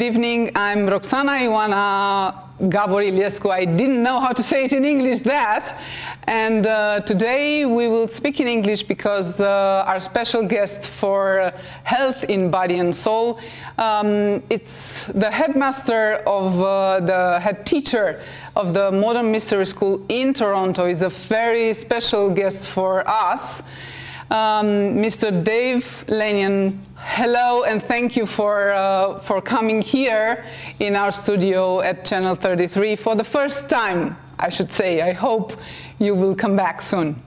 Good evening. I'm Roxana Ioana Gabor Iliescu. I didn't know how to say it in English, that. And uh, today we will speak in English because uh, our special guest for health in body and soul, um, it's the headmaster of uh, the head teacher of the Modern Mystery School in Toronto is a very special guest for us. Um, Mr. Dave Lanyon, hello and thank you for, uh, for coming here in our studio at Channel 33 for the first time, I should say. I hope you will come back soon.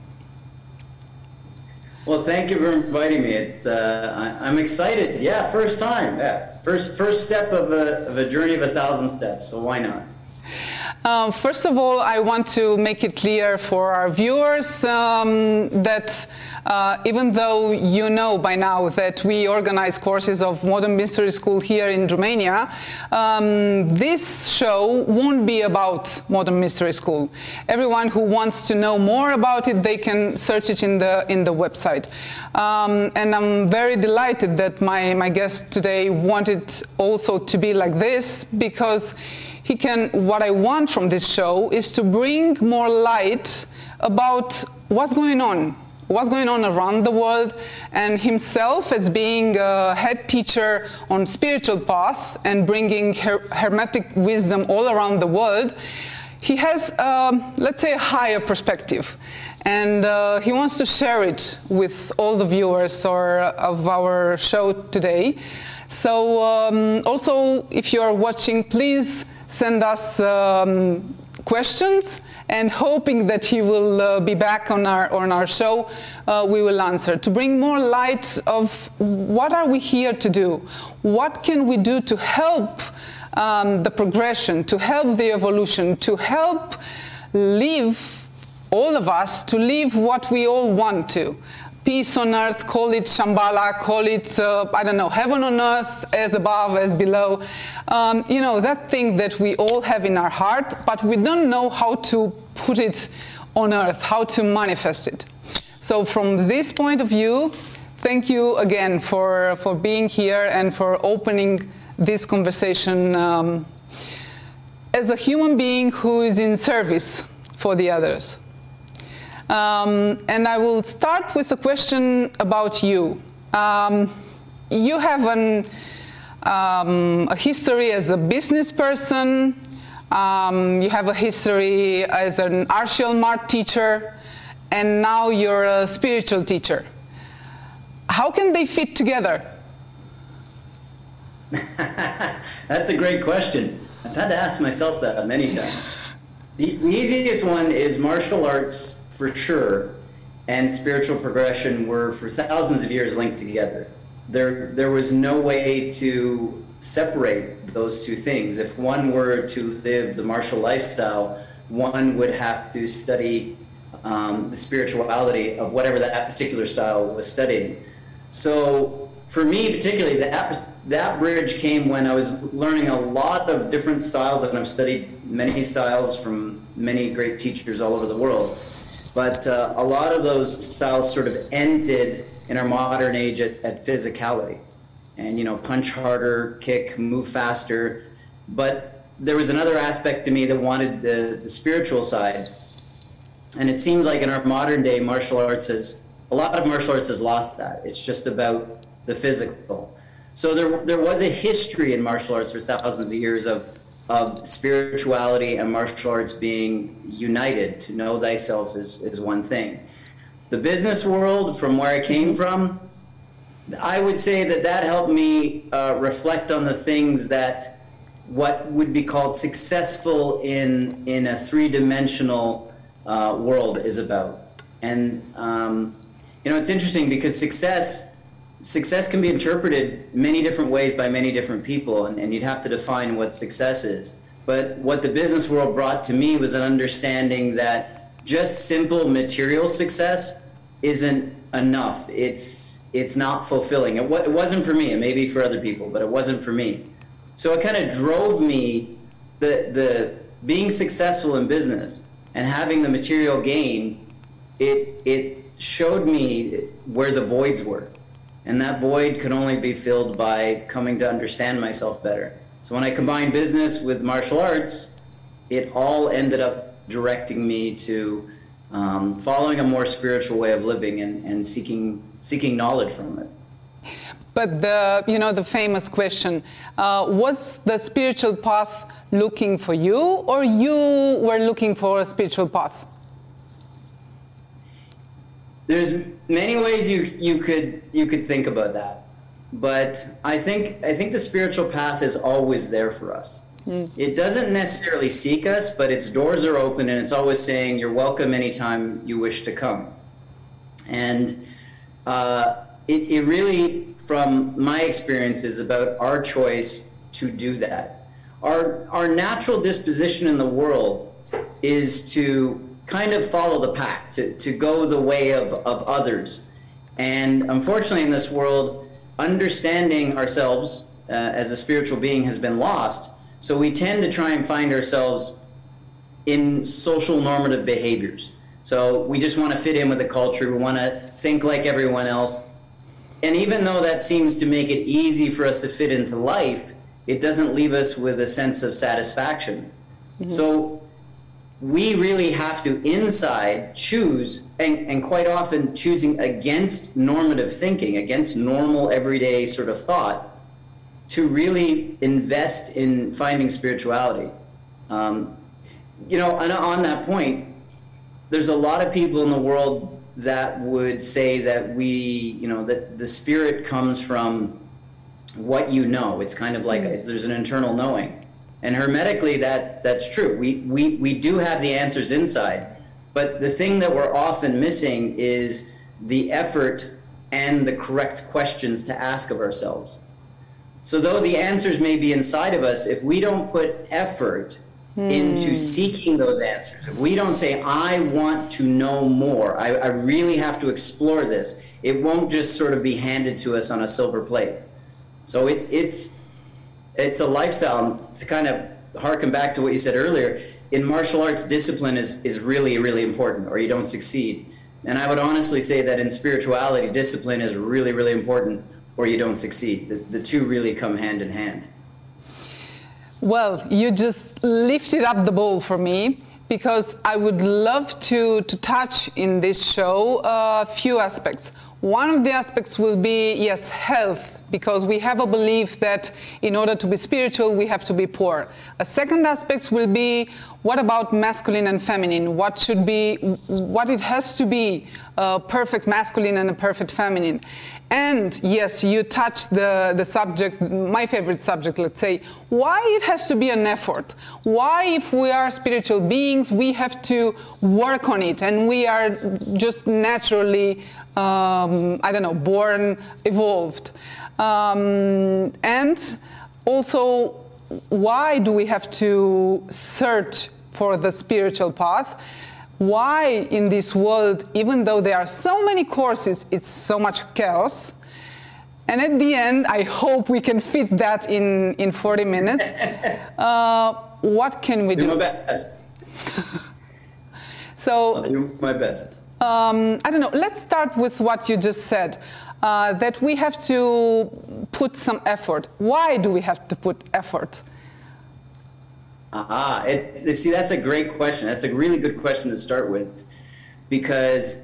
Well, thank you for inviting me. It's uh, I, am excited. Yeah, first time. Yeah, first first step of a of a journey of a thousand steps. So why not? Um, first of all, I want to make it clear for our viewers um, that uh, even though you know by now that we organize courses of Modern Mystery School here in Romania, um, this show won't be about Modern Mystery School. Everyone who wants to know more about it, they can search it in the, in the website. Um, and I'm very delighted that my, my guest today wanted also to be like this because he can, what I want from this show is to bring more light about what's going on, what's going on around the world, and himself as being a head teacher on spiritual path and bringing her hermetic wisdom all around the world, he has, um, let's say, a higher perspective. And uh, he wants to share it with all the viewers or, of our show today. So um, also, if you are watching, please send us um, questions and hoping that he will uh, be back on our, on our show, uh, we will answer. To bring more light of what are we here to do? What can we do to help um, the progression, to help the evolution, to help live, all of us, to live what we all want to peace on earth, call it Shambhala, call it, uh, I don't know, heaven on earth, as above, as below. Um, you know, that thing that we all have in our heart, but we don't know how to put it on earth, how to manifest it. So from this point of view, thank you again for, for being here and for opening this conversation um, as a human being who is in service for the others. Um, and I will start with a question about you. Um, you have an, um, a history as a business person. Um, you have a history as an martial art teacher, and now you're a spiritual teacher. How can they fit together? That's a great question. I've had to ask myself that many times. The, the easiest one is martial arts for sure, and spiritual progression were for thousands of years linked together. There, there was no way to separate those two things. If one were to live the martial lifestyle, one would have to study um, the spirituality of whatever that particular style was studying. So for me, particularly, that that bridge came when I was learning a lot of different styles, and I've studied many styles from many great teachers all over the world. But uh, a lot of those styles sort of ended in our modern age at, at physicality. And, you know, punch harder, kick, move faster. But there was another aspect to me that wanted the, the spiritual side. And it seems like in our modern day, martial arts has, a lot of martial arts has lost that. It's just about the physical. So there, there was a history in martial arts for thousands of years of of spirituality and martial arts being united to know thyself is, is one thing. The business world, from where I came from, I would say that that helped me uh, reflect on the things that what would be called successful in, in a three dimensional uh, world is about. And, um, you know, it's interesting because success success can be interpreted many different ways by many different people, and, and you'd have to define what success is. But what the business world brought to me was an understanding that just simple material success isn't enough. It's it's not fulfilling. It, it wasn't for me. It may be for other people, but it wasn't for me. So it kind of drove me the the being successful in business and having the material gain. It it showed me where the voids were and that void could only be filled by coming to understand myself better. So when I combined business with martial arts, it all ended up directing me to um, following a more spiritual way of living and, and seeking seeking knowledge from it. But the you know the famous question uh, was the spiritual path looking for you, or you were looking for a spiritual path? There's many ways you you could you could think about that, but I think I think the spiritual path is always there for us. Mm. It doesn't necessarily seek us, but its doors are open and it's always saying you're welcome anytime you wish to come. And uh, it, it really, from my experience, is about our choice to do that. Our, our natural disposition in the world is to kind of follow the pack, to, to go the way of, of others. And unfortunately, in this world, understanding ourselves uh, as a spiritual being has been lost. So we tend to try and find ourselves in social normative behaviors. So we just want to fit in with the culture. We want to think like everyone else. And even though that seems to make it easy for us to fit into life, it doesn't leave us with a sense of satisfaction. Mm-hmm. So we really have to inside choose, and, and quite often choosing against normative thinking, against normal everyday sort of thought, to really invest in finding spirituality. Um, you know, and on that point, there's a lot of people in the world that would say that we, you know, that the spirit comes from what you know. It's kind of like mm-hmm. there's an internal knowing. And hermetically, that that's true. We, we, we do have the answers inside. But the thing that we're often missing is the effort and the correct questions to ask of ourselves. So, though the answers may be inside of us, if we don't put effort hmm. into seeking those answers, if we don't say, I want to know more, I, I really have to explore this, it won't just sort of be handed to us on a silver plate. So, it, it's, it's a lifestyle. Um, to kind of harken back to what you said earlier, in martial arts, discipline is, is really, really important, or you don't succeed. And I would honestly say that in spirituality, discipline is really, really important or you don't succeed. The, the two really come hand in hand. Well, you just lifted up the ball for me because I would love to, to touch in this show a few aspects. One of the aspects will be, yes, health, because we have a belief that in order to be spiritual, we have to be poor. A second aspect will be, what about masculine and feminine? What should be, what it has to be a perfect masculine and a perfect feminine? And yes, you touched the, the subject, my favorite subject, let's say, why it has to be an effort? Why, if we are spiritual beings, we have to work on it and we are just naturally, um, I don't know, born, evolved? Um, and also, why do we have to search for the spiritual path? why in this world, even though there are so many courses, it's so much chaos. And at the end, I hope we can fit that in, in 40 minutes. Uh, what can we do? Do my best. so, I'll do my best. Um, I don't know. Let's start with what you just said. Uh, that we have to put some effort. Why do we have to put effort? Ah, it, see, that's a great question. That's a really good question to start with, because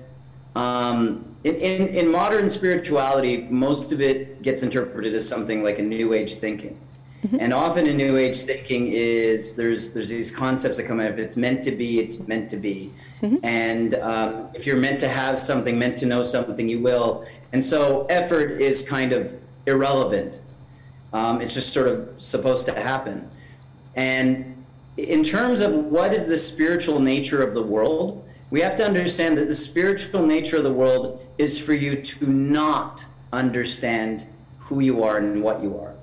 um, in, in, in, modern spirituality, most of it gets interpreted as something like a New Age thinking. Mm-hmm. And often in New Age thinking is there's there's these concepts that come out. If it's meant to be, it's meant to be. Mm-hmm. And um, if you're meant to have something, meant to know something, you will. And so effort is kind of irrelevant. Um, it's just sort of supposed to happen. And in terms of what is the spiritual nature of the world, we have to understand that the spiritual nature of the world is for you to not understand who you are and what you are.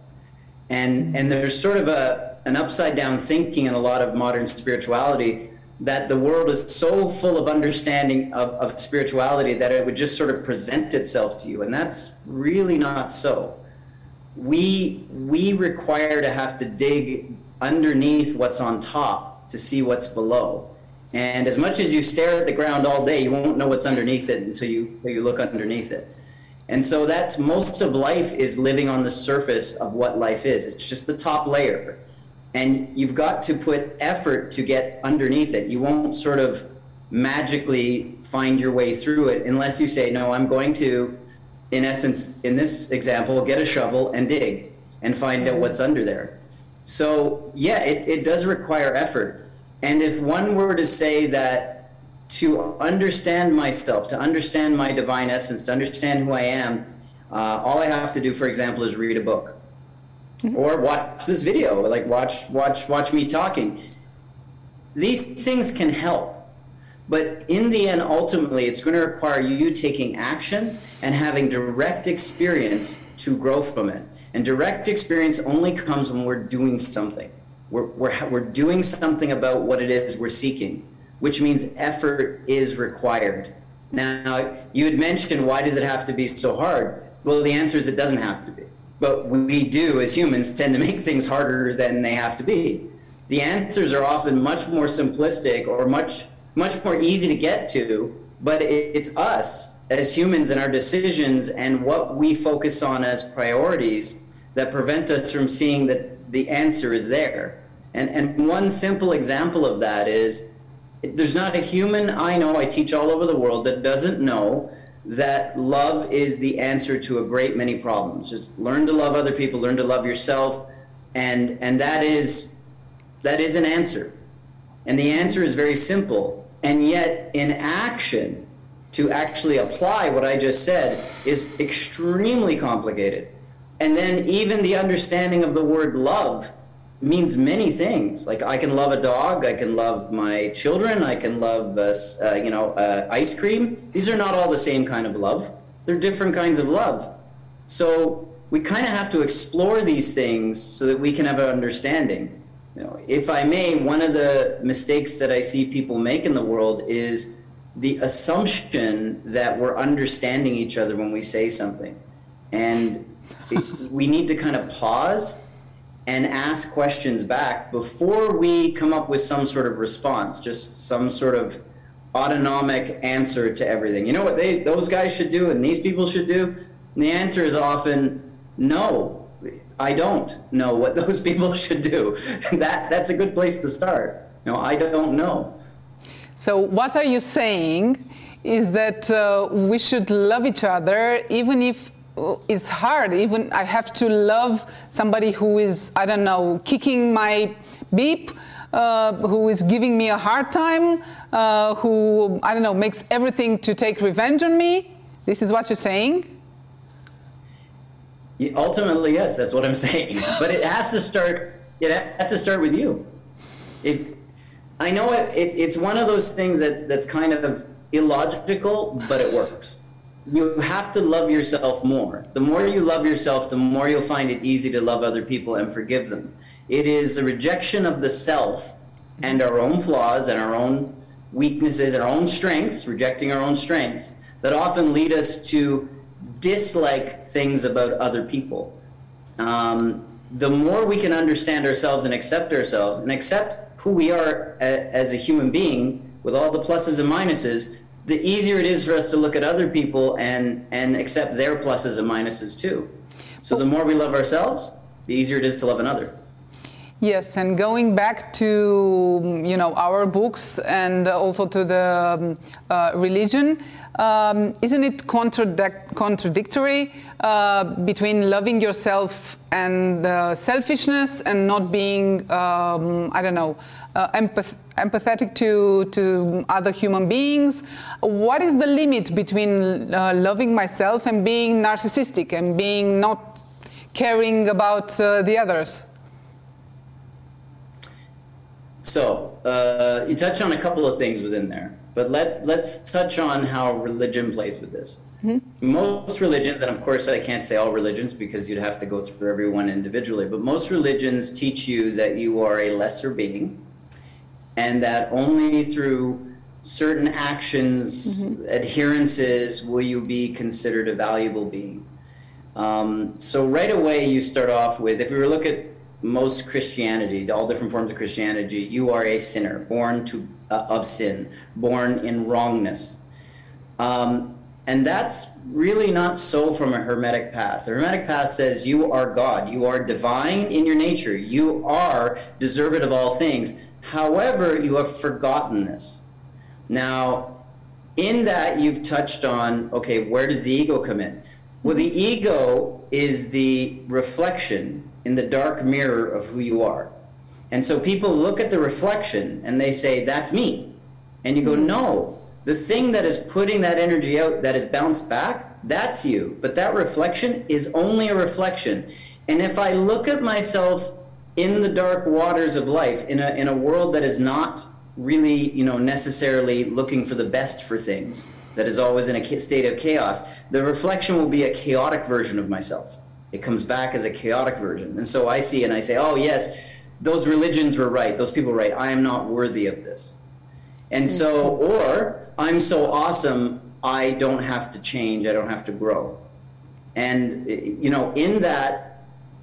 And, and there's sort of a, an upside down thinking in a lot of modern spirituality that the world is so full of understanding of, of spirituality that it would just sort of present itself to you. And that's really not so. We, we require to have to dig underneath what's on top to see what's below. And as much as you stare at the ground all day, you won't know what's underneath it until you, until you look underneath it. And so that's most of life is living on the surface of what life is. It's just the top layer. And you've got to put effort to get underneath it. You won't sort of magically find your way through it unless you say, no, I'm going to, in essence, in this example, get a shovel and dig and find out what's under there. So, yeah, it, it does require effort. And if one were to say that to understand myself, to understand my divine essence, to understand who I am, uh, all I have to do, for example, is read a book mm-hmm. or watch this video, like watch, watch, watch me talking. These things can help. But in the end, ultimately, it's going to require you taking action and having direct experience to grow from it. And direct experience only comes when we're doing something. We're, we're, we're doing something about what it is we're seeking which means effort is required. Now, you had mentioned why does it have to be so hard? Well, the answer is it doesn't have to be. But we do, as humans, tend to make things harder than they have to be. The answers are often much more simplistic or much, much more easy to get to, but it's us as humans and our decisions and what we focus on as priorities that prevent us from seeing that the answer is there. And, and one simple example of that is there's not a human I know, I teach all over the world, that doesn't know that love is the answer to a great many problems. Just learn to love other people, learn to love yourself, and and that is that is an answer. And the answer is very simple. And yet in action, to actually apply what I just said is extremely complicated. And then even the understanding of the word love means many things. Like I can love a dog, I can love my children, I can love, uh, uh, you know, uh, ice cream. These are not all the same kind of love. They're different kinds of love. So we kind of have to explore these things so that we can have an understanding. You know, if I may, one of the mistakes that I see people make in the world is the assumption that we're understanding each other when we say something. And it, we need to kind of pause and ask questions back before we come up with some sort of response, just some sort of autonomic answer to everything. You know what they those guys should do and these people should do? And the answer is often no. I don't know what those people should do. that that's a good place to start. You know, I don't know. So what are you saying is that uh, we should love each other even if it's hard. Even I have to love somebody who is, I don't know, kicking my beep, uh, who is giving me a hard time, uh, who, I don't know, makes everything to take revenge on me. This is what you're saying? Yeah, ultimately, yes, that's what I'm saying. But it has to start, it has to start with you. If I know it, it it's one of those things that's, that's kind of illogical, but it works you have to love yourself more. The more you love yourself, the more you'll find it easy to love other people and forgive them. It is a rejection of the self and our own flaws and our own weaknesses our own strengths, rejecting our own strengths, that often lead us to dislike things about other people. Um, the more we can understand ourselves and accept ourselves and accept who we are a, as a human being with all the pluses and minuses, the easier it is for us to look at other people and and accept their pluses and minuses too. So the more we love ourselves, the easier it is to love another. Yes, and going back to you know our books and also to the um, uh, religion, um, isn't it contradic- contradictory uh, between loving yourself and uh, selfishness and not being um, I don't know uh, empath- empathetic to to other human beings? What is the limit between uh, loving myself and being narcissistic and being not caring about uh, the others? So uh, you touch on a couple of things within there, but let let's touch on how religion plays with this. Mm-hmm. Most religions, and of course I can't say all religions because you'd have to go through everyone individually, but most religions teach you that you are a lesser being, and that only through certain actions, mm-hmm. adherences, will you be considered a valuable being. Um, so right away you start off with, if we look at most Christianity, all different forms of Christianity, you are a sinner, born to uh, of sin, born in wrongness. Um, And that's really not so from a Hermetic path. The Hermetic path says you are God, you are divine in your nature, you are deserved of all things. However, you have forgotten this. Now, in that, you've touched on okay, where does the ego come in? Well, the ego is the reflection in the dark mirror of who you are. And so people look at the reflection and they say, That's me. And you go, mm-hmm. No, the thing that is putting that energy out that is bounced back, that's you. But that reflection is only a reflection. And if I look at myself in the dark waters of life, in a, in a world that is not really, you know, necessarily looking for the best for things, that is always in a state of chaos, the reflection will be a chaotic version of myself. It comes back as a chaotic version. And so I see and I say, oh, yes, those religions were right. Those people were right. I am not worthy of this. And mm-hmm. so, or I'm so awesome, I don't have to change, I don't have to grow. And, you know, in that,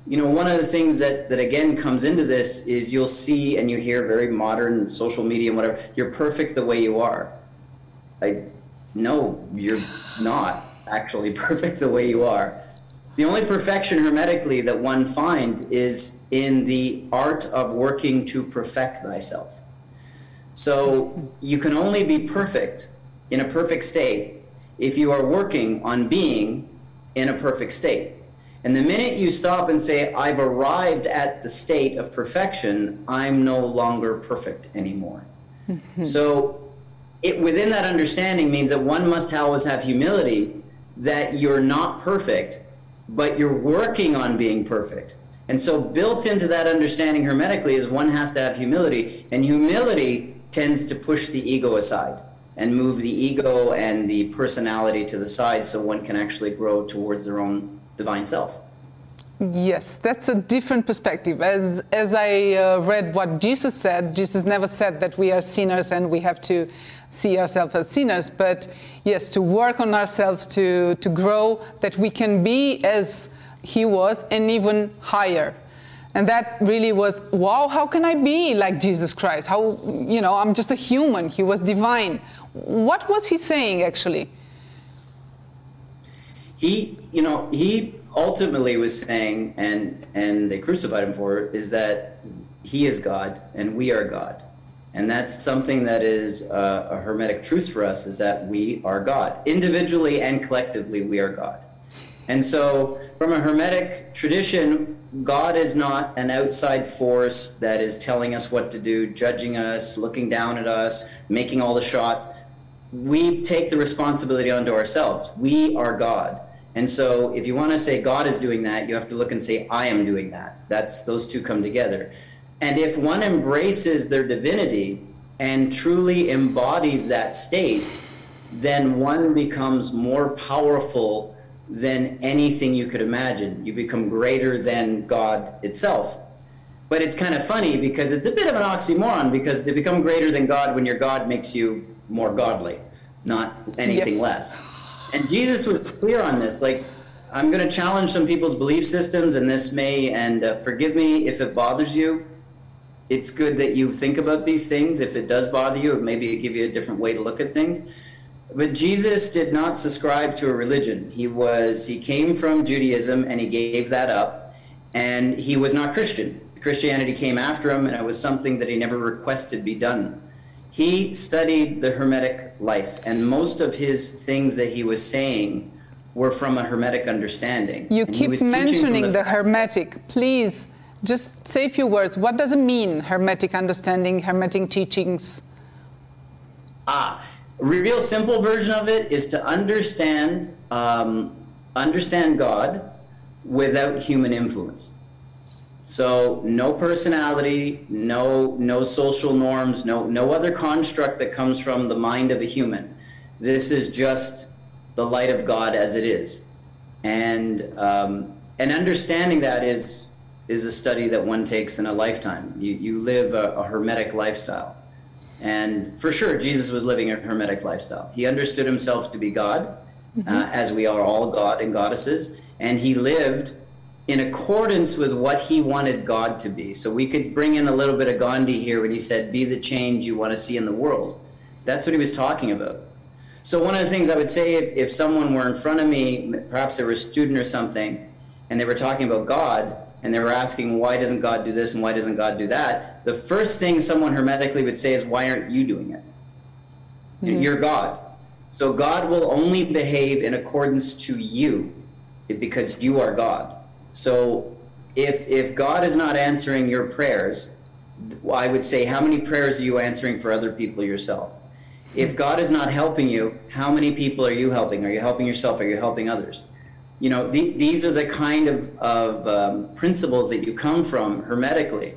you know, one of the things that, that again comes into this is you'll see and you hear very modern social media and whatever, you're perfect the way you are. I, no, you're not actually perfect the way you are. The only perfection hermetically that one finds is in the art of working to perfect thyself. So you can only be perfect in a perfect state if you are working on being in a perfect state. And the minute you stop and say, I've arrived at the state of perfection, I'm no longer perfect anymore. Mm-hmm. So it, within that understanding means that one must always have humility that you're not perfect, but you're working on being perfect. And so built into that understanding hermetically is one has to have humility. And humility tends to push the ego aside and move the ego and the personality to the side so one can actually grow towards their own divine self. Yes, that's a different perspective. As, as I uh, read what Jesus said, Jesus never said that we are sinners and we have to see ourselves as sinners, but yes, to work on ourselves, to, to grow, that we can be as he was and even higher. And that really was, wow, how can I be like Jesus Christ? How, you know, I'm just a human. He was divine. What was he saying actually? He, you know, he ultimately was saying, and and they crucified him for it, is that he is God and we are God. And that's something that is a, a hermetic truth for us is that we are God. Individually and collectively, we are God. And so, from a Hermetic tradition, God is not an outside force that is telling us what to do, judging us, looking down at us, making all the shots. We take the responsibility onto ourselves. We are God. And so, if you want to say God is doing that, you have to look and say, I am doing that. That's those two come together. And if one embraces their divinity and truly embodies that state, then one becomes more powerful than anything you could imagine. You become greater than God itself. But it's kind of funny because it's a bit of an oxymoron because to become greater than God when your God makes you more godly, not anything yes. less. And Jesus was clear on this. Like, I'm going to challenge some people's belief systems, and this may, and uh, forgive me if it bothers you. It's good that you think about these things. If it does bother you, it maybe give you a different way to look at things. But Jesus did not subscribe to a religion. He was he came from Judaism and he gave that up and he was not Christian. Christianity came after him and it was something that he never requested be done. He studied the hermetic life and most of his things that he was saying were from a hermetic understanding. You and keep mentioning the, the hermetic. Please just say a few words. What does it mean hermetic understanding, hermetic teachings? Ah, real simple version of it is to understand um, understand God without human influence. So no personality, no no social norms, no no other construct that comes from the mind of a human. This is just the light of God as it is, and um, and understanding that is is a study that one takes in a lifetime. You you live a, a hermetic lifestyle. And for sure, Jesus was living a hermetic lifestyle. He understood himself to be God, mm-hmm. uh, as we are all God and goddesses, and he lived in accordance with what he wanted God to be. So we could bring in a little bit of Gandhi here when he said, Be the change you want to see in the world. That's what he was talking about. So one of the things I would say if, if someone were in front of me, perhaps they were a student or something, and they were talking about God, and they were asking, why doesn't God do this and why doesn't God do that? The first thing someone hermetically would say is, why aren't you doing it? Mm-hmm. You're God. So God will only behave in accordance to you because you are God. So if if God is not answering your prayers, I would say how many prayers are you answering for other people yourself? If God is not helping you, how many people are you helping? Are you helping yourself? Are you helping others? You know, the, these are the kind of, of um, principles that you come from hermetically.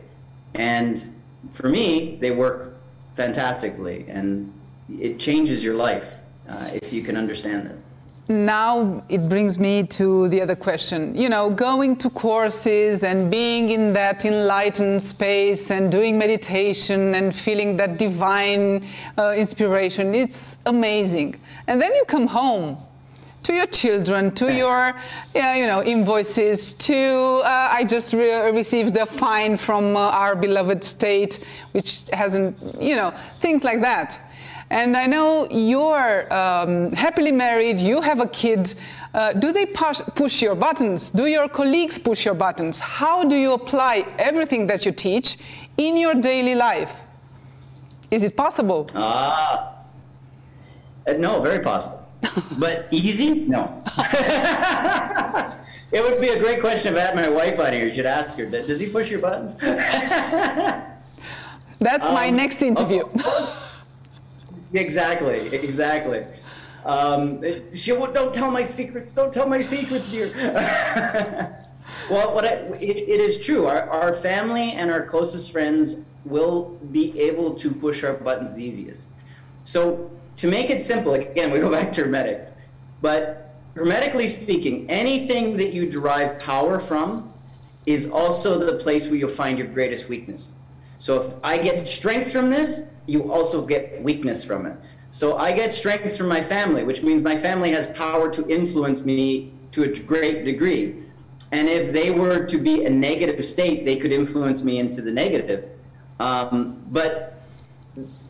And for me, they work fantastically. And it changes your life uh, if you can understand this now it brings me to the other question. You know, going to courses and being in that enlightened space and doing meditation and feeling that divine uh, inspiration, it's amazing. And then you come home to your children, to your, yeah, you know, invoices, to, uh, I just re received a fine from uh, our beloved state, which hasn't, you know, things like that. And I know you're um, happily married, you have a kid. Uh, do they push, push your buttons? Do your colleagues push your buttons? How do you apply everything that you teach in your daily life? Is it possible? Ah, uh, no, very possible. but easy? No. it would be a great question if I had my wife on here. You should ask her, does he push your buttons? That's um, my next interview. Exactly, exactly. Um, she don't tell my secrets. Don't tell my secrets, dear. well, what I, it, it is true. Our, our family and our closest friends will be able to push our buttons the easiest. So to make it simple, again, we go back to hermetics, but hermetically speaking, anything that you derive power from is also the place where you'll find your greatest weakness. So if I get strength from this, you also get weakness from it. So I get strength from my family, which means my family has power to influence me to a great degree. And if they were to be a negative state, they could influence me into the negative. Um, but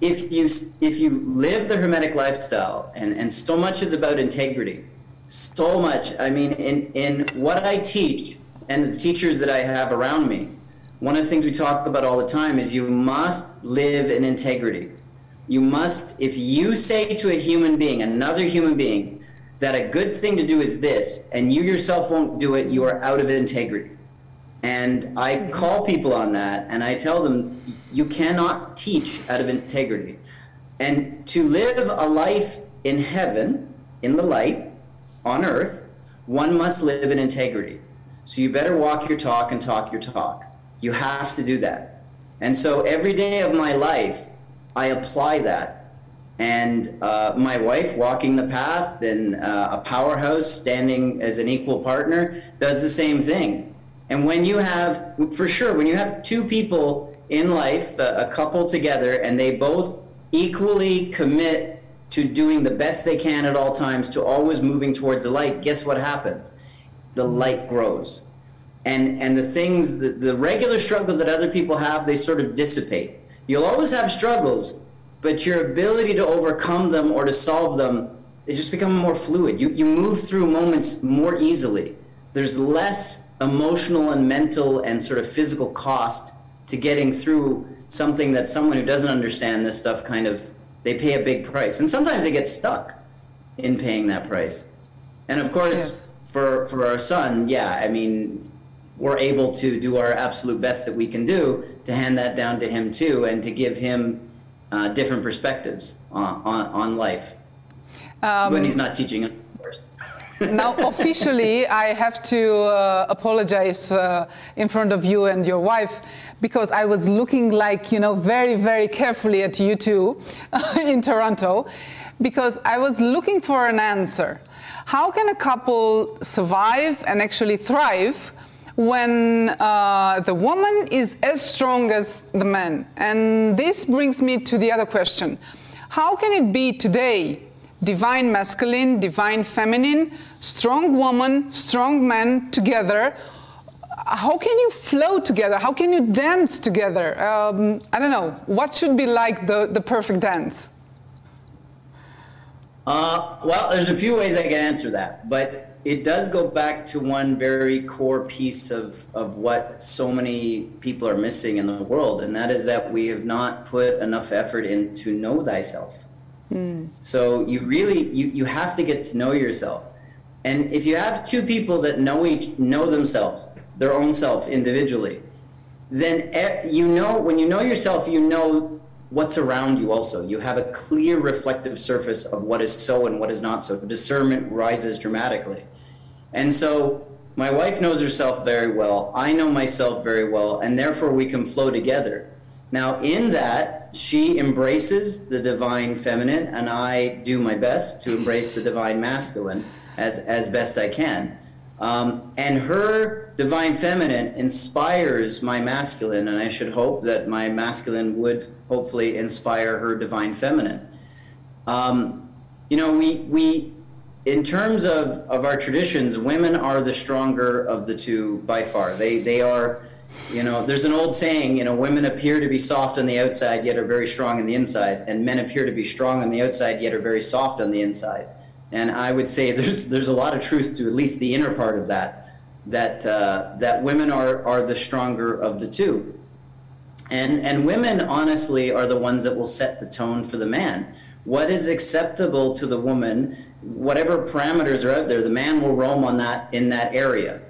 if you if you live the hermetic lifestyle, and, and so much is about integrity, so much. I mean, in in what I teach and the teachers that I have around me, one of the things we talk about all the time is you must live in integrity. You must, if you say to a human being, another human being, that a good thing to do is this, and you yourself won't do it, you are out of integrity. And I call people on that, and I tell them, you cannot teach out of integrity. And to live a life in heaven, in the light, on earth, one must live in integrity. So you better walk your talk and talk your talk. You have to do that. And so every day of my life, I apply that. And uh, my wife, walking the path, and uh, a powerhouse, standing as an equal partner, does the same thing. And when you have, for sure, when you have two people in life, a, a couple together, and they both equally commit to doing the best they can at all times, to always moving towards the light, guess what happens? The light grows and and the things the, the regular struggles that other people have they sort of dissipate. You'll always have struggles but your ability to overcome them or to solve them is just becoming more fluid. You, you move through moments more easily. There's less emotional and mental and sort of physical cost to getting through something that someone who doesn't understand this stuff kind of they pay a big price. And sometimes they get stuck in paying that price. And of course yes. for for our son yeah i mean we're able to do our absolute best that we can do to hand that down to him too and to give him uh, different perspectives on, on, on life um, when he's not teaching us now, officially, I have to uh, apologize uh, in front of you and your wife because I was looking like, you know, very, very carefully at you two in Toronto because I was looking for an answer. How can a couple survive and actually thrive when uh, the woman is as strong as the man. And this brings me to the other question. How can it be today divine masculine, divine feminine, strong woman, strong man together? How can you flow together? How can you dance together? Um, I don't know. What should be like the, the perfect dance? Uh, well, there's a few ways I can answer that, but it does go back to one very core piece of, of what so many people are missing in the world, and that is that we have not put enough effort in to know thyself. Mm. So you really you, you have to get to know yourself. And if you have two people that know each know themselves, their own self individually, then you know when you know yourself, you know what's around you also. You have a clear reflective surface of what is so and what is not so. Discernment rises dramatically. And so my wife knows herself very well. I know myself very well, and therefore we can flow together. Now, in that, she embraces the divine feminine, and I do my best to embrace the divine masculine as, as best I can. Um, and her divine feminine inspires my masculine, and I should hope that my masculine would hopefully inspire her divine feminine. Um, you know, we, we, in terms of, of our traditions, women are the stronger of the two by far. They, they are, you know, there's an old saying, you know, women appear to be soft on the outside, yet are very strong on the inside, and men appear to be strong on the outside, yet are very soft on the inside. And I would say there's there's a lot of truth to at least the inner part of that, that uh, that women are are the stronger of the two. And and women honestly are the ones that will set the tone for the man. What is acceptable to the woman, whatever parameters are out there, the man will roam on that in that area.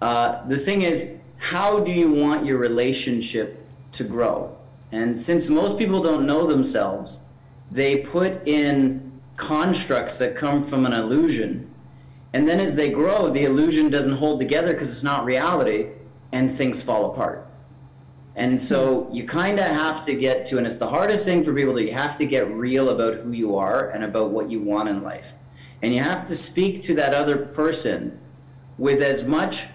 Uh, the thing is, how do you want your relationship to grow? And since most people don't know themselves, they put in constructs that come from an illusion. And then as they grow, the illusion doesn't hold together because it's not reality and things fall apart. And so hmm. you kind of have to get to, and it's the hardest thing for people to, you have to get real about who you are and about what you want in life. And you have to speak to that other person with as much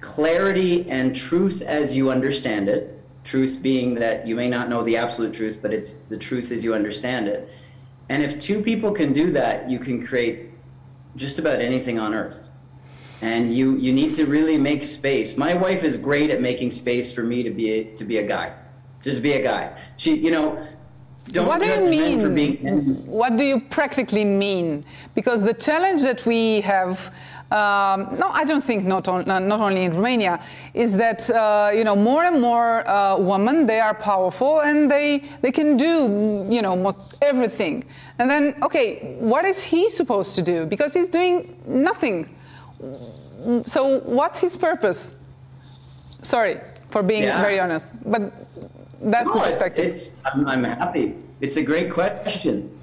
clarity and truth as you understand it. Truth being that you may not know the absolute truth, but it's the truth as you understand it. And if two people can do that, you can create just about anything on earth. And you, you need to really make space. My wife is great at making space for me to be a, to be a guy. Just be a guy. She, you know, don't what do you mean? Being... What do you practically mean? Because the challenge that we have um, no, I don't think not, on, not only in Romania, is that uh, you know more and more uh, women they are powerful and they they can do you know most everything. And then okay, what is he supposed to do? Because he's doing nothing. So what's his purpose? Sorry for being yeah. very honest, but that's no, the perspective. It's, it's I'm, I'm, happy. It's a great question.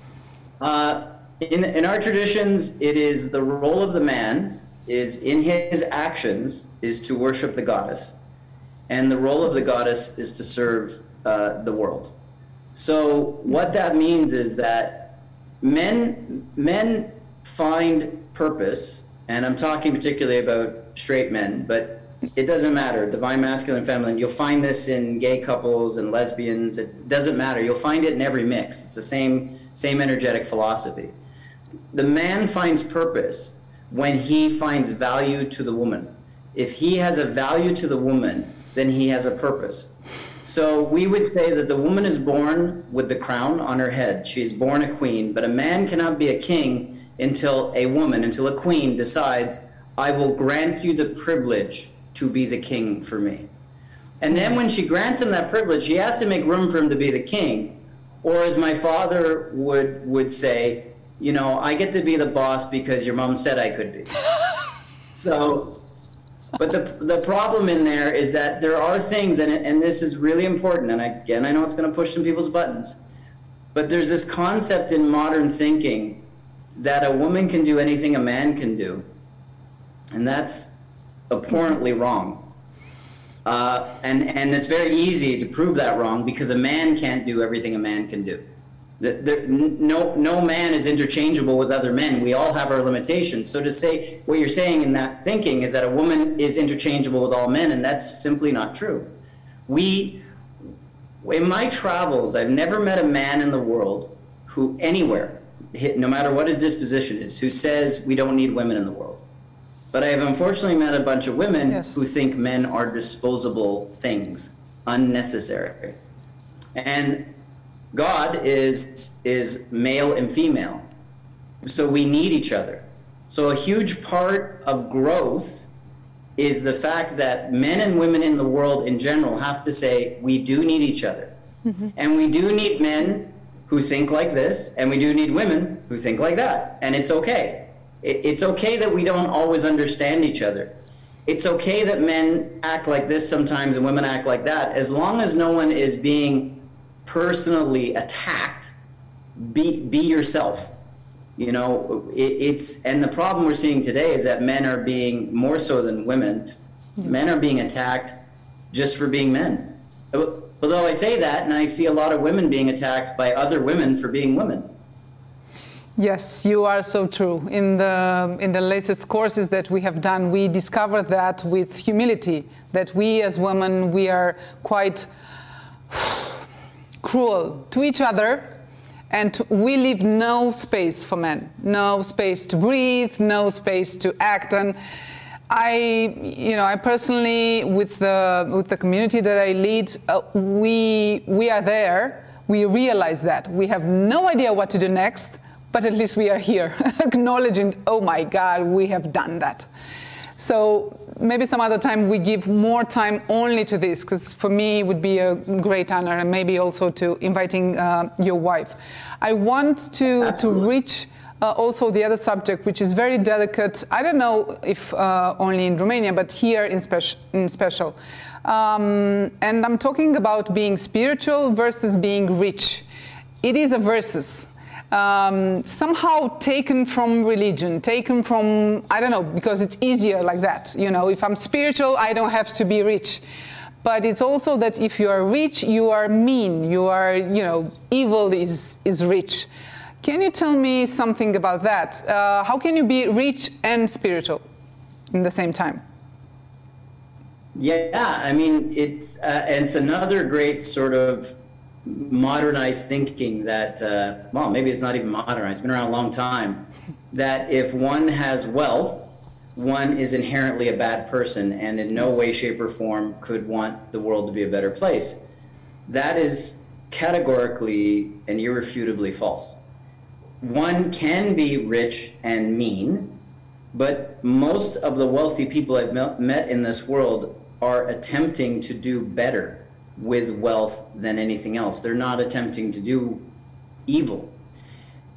Uh, in, in our traditions, it is the role of the man is in his actions is to worship the goddess, and the role of the goddess is to serve uh, the world. So what that means is that men men find purpose, and I'm talking particularly about straight men, but it doesn't matter. Divine masculine feminine you'll find this in gay couples and lesbians. It doesn't matter. You'll find it in every mix. It's the same same energetic philosophy the man finds purpose when he finds value to the woman. If he has a value to the woman, then he has a purpose. So we would say that the woman is born with the crown on her head. She is born a queen, but a man cannot be a king until a woman, until a queen decides, I will grant you the privilege to be the king for me. And then when she grants him that privilege, she has to make room for him to be the king. Or as my father would, would say, you know, I get to be the boss because your mom said I could be. so, but the, the problem in there is that there are things, and, and this is really important, and again, I know it's going to push some people's buttons, but there's this concept in modern thinking that a woman can do anything a man can do. And that's abhorrently wrong. Uh, and, and it's very easy to prove that wrong because a man can't do everything a man can do. There, no, no man is interchangeable with other men. We all have our limitations. So to say what you're saying in that thinking is that a woman is interchangeable with all men, and that's simply not true. We, in my travels, I've never met a man in the world who anywhere, no matter what his disposition is, who says we don't need women in the world. But I have unfortunately met a bunch of women yes. who think men are disposable things, unnecessary. And God is is male and female. So we need each other. So a huge part of growth is the fact that men and women in the world in general have to say, we do need each other. Mm-hmm. And we do need men who think like this, and we do need women who think like that. And it's okay. It, it's okay that we don't always understand each other. It's okay that men act like this sometimes and women act like that, as long as no one is being personally attacked. Be, be yourself. You know, it, it's, and the problem we're seeing today is that men are being, more so than women, men are being attacked just for being men. Although I say that, and I see a lot of women being attacked by other women for being women. Yes, you are so true. In the, in the latest courses that we have done, we discovered that with humility, that we as women, we are quite cruel to each other and we leave no space for men, no space to breathe, no space to act. And I, you know, I personally, with the with the community that I lead, uh, we we are there. We realize that we have no idea what to do next, but at least we are here, acknowledging, oh my God, we have done that. So maybe some other time we give more time only to this, because for me it would be a great honor, and maybe also to inviting uh, your wife. I want to to reach. Uh, also, the other subject, which is very delicate, I don't know if uh, only in Romania, but here in, speci in special. Um, and I'm talking about being spiritual versus being rich. It is a versus um, somehow taken from religion, taken from, I don't know, because it's easier like that. You know, if I'm spiritual, I don't have to be rich. But it's also that if you are rich, you are mean, you are, you know, evil is, is rich. Can you tell me something about that? Uh, how can you be rich and spiritual in the same time? Yeah, I mean, it's, uh, it's another great sort of modernized thinking that, uh, well, maybe it's not even modernized, it's been around a long time, that if one has wealth, one is inherently a bad person and in no way, shape, or form could want the world to be a better place. That is categorically and irrefutably false. One can be rich and mean, but most of the wealthy people I've met in this world are attempting to do better with wealth than anything else. They're not attempting to do evil.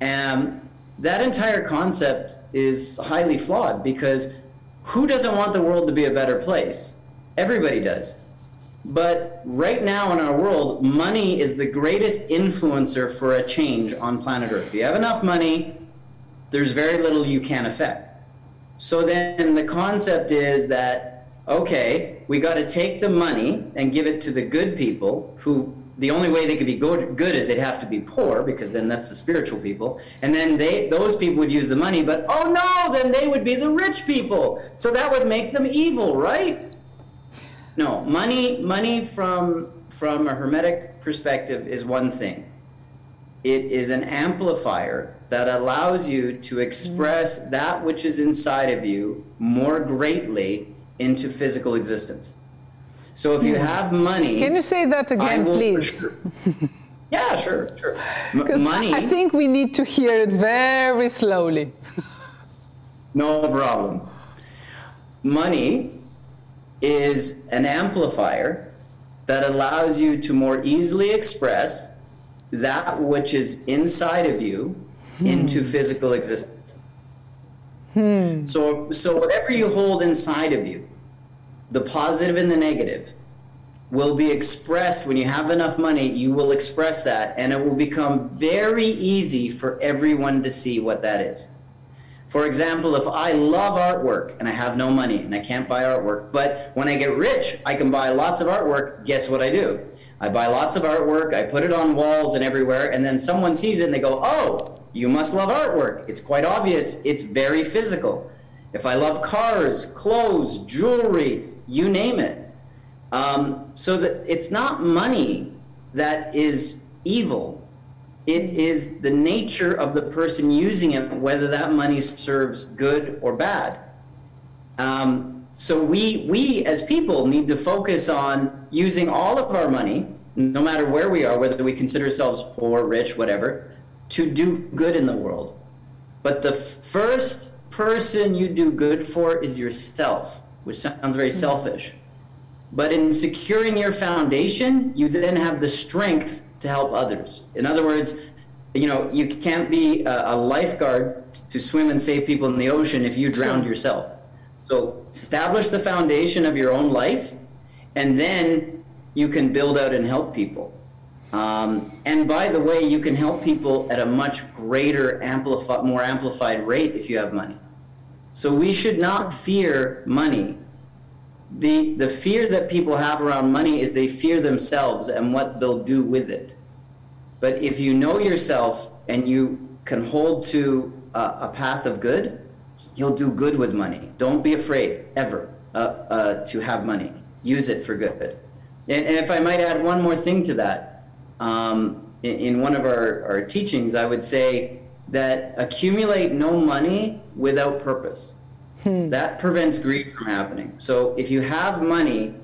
And that entire concept is highly flawed because who doesn't want the world to be a better place? Everybody does. But right now in our world, money is the greatest influencer for a change on planet Earth. If you have enough money, there's very little you can affect. So then the concept is that okay, we got to take the money and give it to the good people who the only way they could be good, good is they'd have to be poor because then that's the spiritual people. And then they those people would use the money but oh no then they would be the rich people. So that would make them evil right? No money money from from a hermetic perspective is one thing. It is an amplifier that allows you to express that which is inside of you more greatly into physical existence. So if you have money, can you say that again, please? Sure. yeah, sure, sure. M- money. I think we need to hear it very slowly. no problem. Money is an amplifier that allows you to more easily express that which is inside of you hmm. into physical existence. Hmm. So, so whatever you hold inside of you, the positive and the negative will be expressed. When you have enough money you will express that and it will become very easy for everyone to see what that is. For example if i love artwork and i have no money and i can't buy artwork but when i get rich i can buy lots of artwork guess what i do? I buy lots of artwork i put it on walls and everywhere and then someone sees it and they go oh you must love artwork. It's quite obvious. It's very physical. If i love cars clothes jewelry you name it. Um, so that it's not money that is evil. It is the nature of the person using it, whether that money serves good or bad. Um, so we, we as people need to focus on using all of our money, no matter where we are, whether we consider ourselves poor, rich, whatever, to do good in the world. But the first person you do good for is yourself, which sounds very selfish. But in securing your foundation, you then have the strength to help others. In other words, you know, you can't be a, a lifeguard to swim and save people in the ocean if you drowned yourself. So establish the foundation of your own life, and then you can build out and help people. Um, and by the way, you can help people at a much greater, amplified, more amplified rate if you have money. So we should not fear money. The, the fear that people have around money is they fear themselves and what they'll do with it. But if you know yourself and you can hold to a, a path of good, you'll do good with money. Don't be afraid ever uh, uh, to have money. Use it for good. And, and, if I might add one more thing to that, um, in, in, one of our, our teachings, I would say that accumulate no money without purpose. Hmm. That prevents greed from happening. So if you have money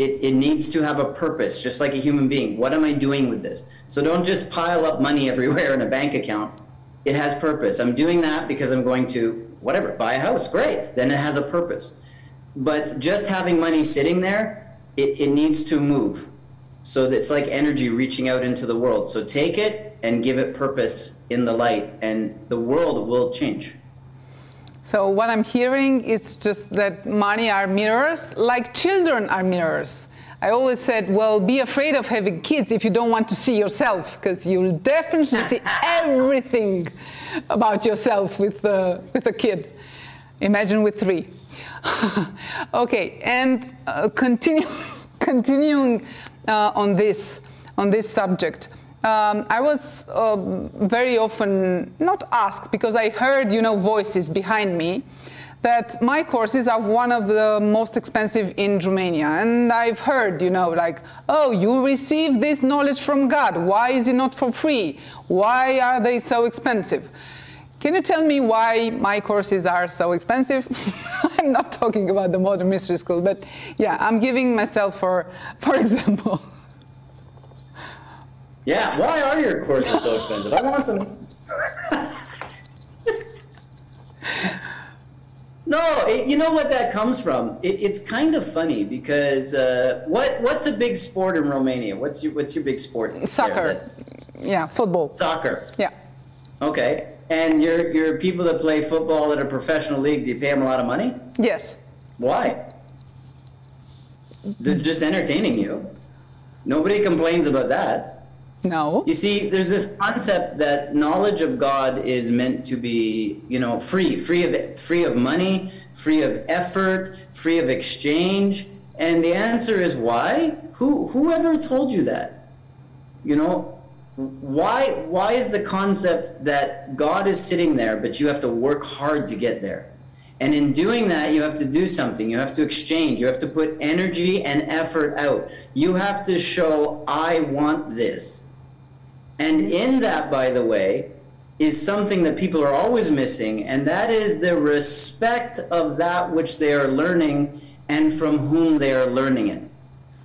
it, it needs to have a purpose, just like a human being. What am I doing with this? So don't just pile up money everywhere in a bank account. It has purpose. I'm doing that because I'm going to, whatever, buy a house. Great. Then it has a purpose. But just having money sitting there, it, it needs to move. So it's like energy reaching out into the world. So take it and give it purpose in the light, and the world will change. So what I'm hearing is just that money are mirrors, like children are mirrors. I always said, well, be afraid of having kids if you don't want to see yourself, because you'll definitely see everything about yourself with, uh, with a kid. Imagine with three. okay, and uh, continue, continuing uh, on this on this subject um, I was uh, very often not asked because I heard, you know, voices behind me that my courses are one of the most expensive in Romania. And I've heard, you know, like, oh, you receive this knowledge from God. Why is it not for free? Why are they so expensive? Can you tell me why my courses are so expensive? I'm not talking about the Modern Mystery School, but yeah, I'm giving myself for, for example. Yeah, why are your courses so expensive? I want some. no, it, you know what that comes from? It, it's kind of funny because uh, what what's a big sport in Romania? What's your what's your big sport? Soccer. That, yeah, football. Soccer. Yeah. Okay, and your your people that play football at a professional league, do you pay them a lot of money? Yes. Why? They're just entertaining you. Nobody complains about that. No. You see, there's this concept that knowledge of God is meant to be, you know, free, free of free of money, free of effort, free of exchange. And the answer is why? Who whoever told you that? You know, why why is the concept that God is sitting there but you have to work hard to get there? And in doing that, you have to do something. You have to exchange. You have to put energy and effort out. You have to show, I want this. And mm-hmm. in that, by the way, is something that people are always missing, and that is the respect of that which they are learning and from whom they are learning it.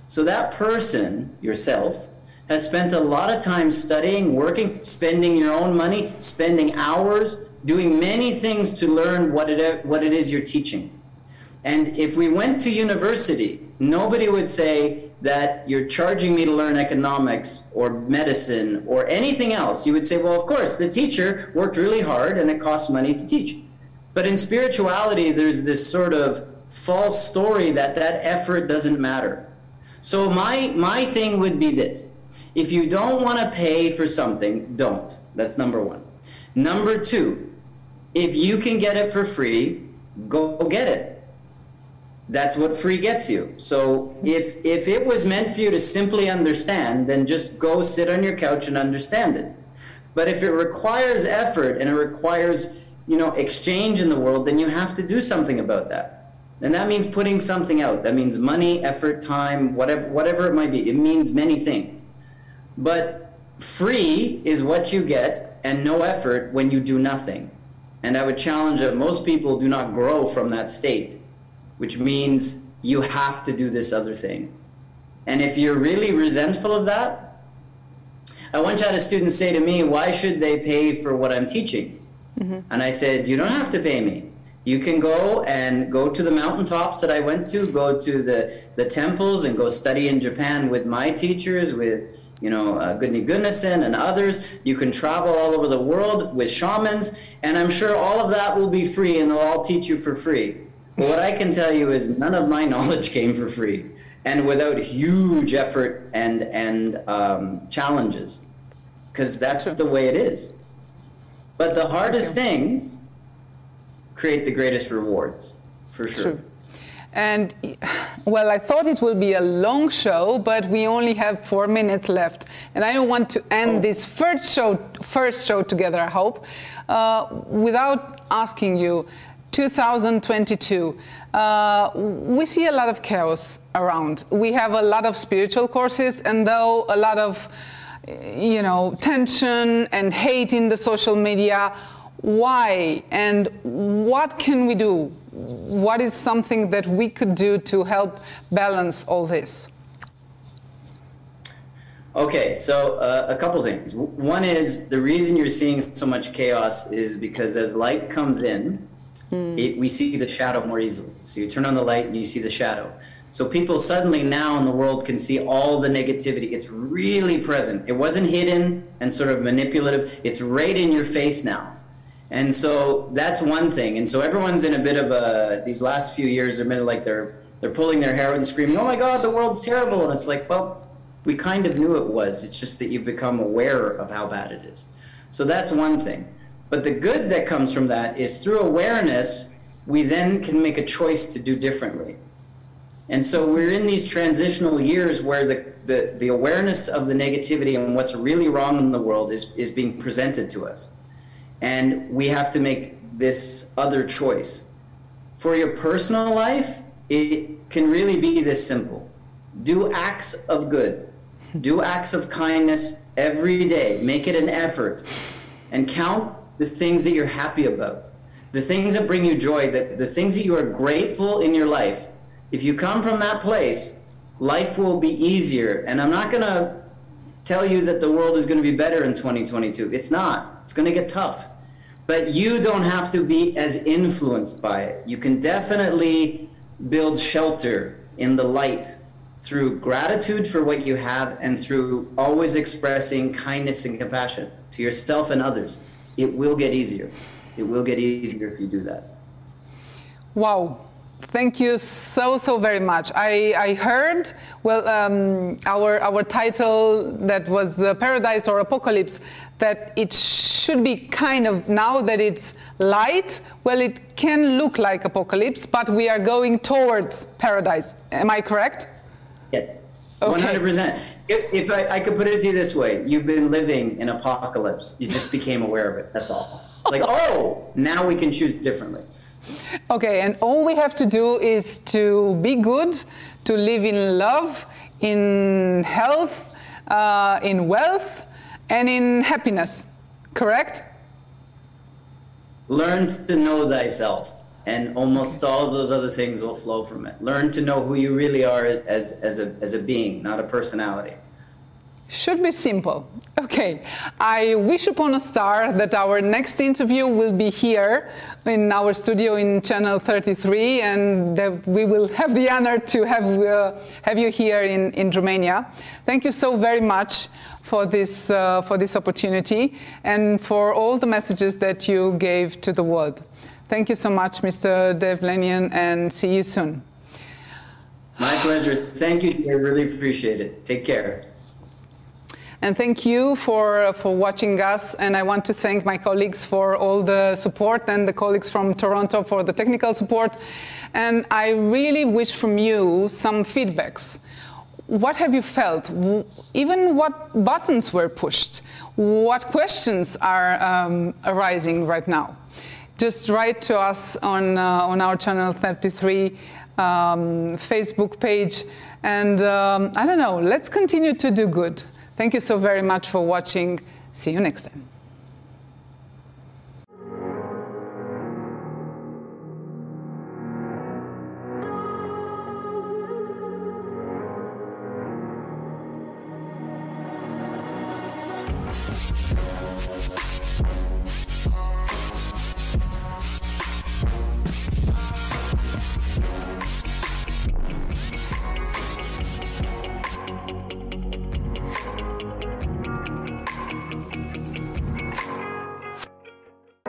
So that person, yourself, has spent a lot of time studying, working, spending your own money, spending hours, doing many things to learn what it, what it is you're teaching. And if we went to university, nobody would say, that you're charging me to learn economics or medicine or anything else, you would say, well, of course, the teacher worked really hard and it costs money to teach. But in spirituality, there's this sort of false story that that effort doesn't matter. So my, my thing would be this. If you don't want to pay for something, don't. That's number one. Number two, if you can get it for free, go get it that's what free gets you. So if if it was meant for you to simply understand, then just go sit on your couch and understand it. But if it requires effort and it requires, you know, exchange in the world, then you have to do something about that. And that means putting something out. That means money, effort, time, whatever whatever it might be. It means many things. But free is what you get and no effort when you do nothing. And I would challenge that most people do not grow from that state which means you have to do this other thing. And if you're really resentful of that, I once had a student say to me, Why should they pay for what I'm teaching? Mm-hmm. And I said, You don't have to pay me. You can go and go to the mountaintops that I went to, go to the, the temples and go study in Japan with my teachers, with you know, uh, Gudni Gunnarsson and others. You can travel all over the world with shamans, and I'm sure all of that will be free and they'll all teach you for free. What I can tell you is none of my knowledge came for free and without huge effort and, and um, challenges, because that's the way it is. But the hardest things create the greatest rewards, for sure. True. And well, I thought it will be a long show, but we only have four minutes left. And I don't want to end oh. this first show, first show together, I hope, uh, without asking you, 2022, uh, we see a lot of chaos around. We have a lot of spiritual courses, and though a lot of, you know, tension and hate in the social media, why and what can we do? What is something that we could do to help balance all this? Okay, so uh, a couple things. One is the reason you're seeing so much chaos is because as light comes in, mm. it, we see the shadow more easily. So you turn on the light and you see the shadow. So people suddenly now in the world can see all the negativity. It's really present. It wasn't hidden and sort of manipulative. It's right in your face now. And so that's one thing. And so everyone's in a bit of a, these last few years, they're like they're, they're pulling their hair out and screaming, oh my God, the world's terrible. And it's like, well, we kind of knew it was. It's just that you've become aware of how bad it is. So that's one thing. But the good that comes from that is through awareness, we then can make a choice to do differently. And so we're in these transitional years where the, the, the awareness of the negativity and what's really wrong in the world is, is being presented to us. And we have to make this other choice. For your personal life, it can really be this simple do acts of good, do acts of kindness every day, make it an effort, and count the things that you're happy about, the things that bring you joy, the, the things that you are grateful in your life. If you come from that place, life will be easier. And I'm not going to tell you that the world is going to be better in 2022. It's not. It's going to get tough. But you don't have to be as influenced by it. You can definitely build shelter in the light through gratitude for what you have and through always expressing kindness and compassion to yourself and others. It will get easier. It will get easier if you do that. Wow. Thank you so, so very much. I, I heard, well, um, our, our title that was uh, Paradise or Apocalypse, that it should be kind of, now that it's light, well, it can look like apocalypse, but we are going towards paradise. Am I correct? Yeah, okay. 100%. If, if I, I, could put it to you this way, you've been living in apocalypse. You just became aware of it. That's all. It's like, oh, now we can choose differently. Okay, and all we have to do is to be good, to live in love, in health, uh, in wealth, and in happiness. Correct? Learn to know thyself, and almost all of those other things will flow from it. Learn to know who you really are as, as, a, as a being, not a personality. Should be simple. Okay, I wish upon a star that our next interview will be here in our studio in Channel 33 and that we will have the honor to have, uh, have you here in, in Romania. Thank you so very much for this, uh, for this opportunity and for all the messages that you gave to the world. Thank you so much, Mr. Dave Lanyon, and see you soon. My pleasure. Thank you. I really appreciate it. Take care. And thank you for, for watching us. And I want to thank my colleagues for all the support and the colleagues from Toronto for the technical support. And I really wish from you some feedbacks. What have you felt? Even what buttons were pushed? What questions are um, arising right now? Just write to us on, uh, on our Channel 33 um, Facebook page. And um, I don't know, let's continue to do good. Thank you so very much for watching. See you next time.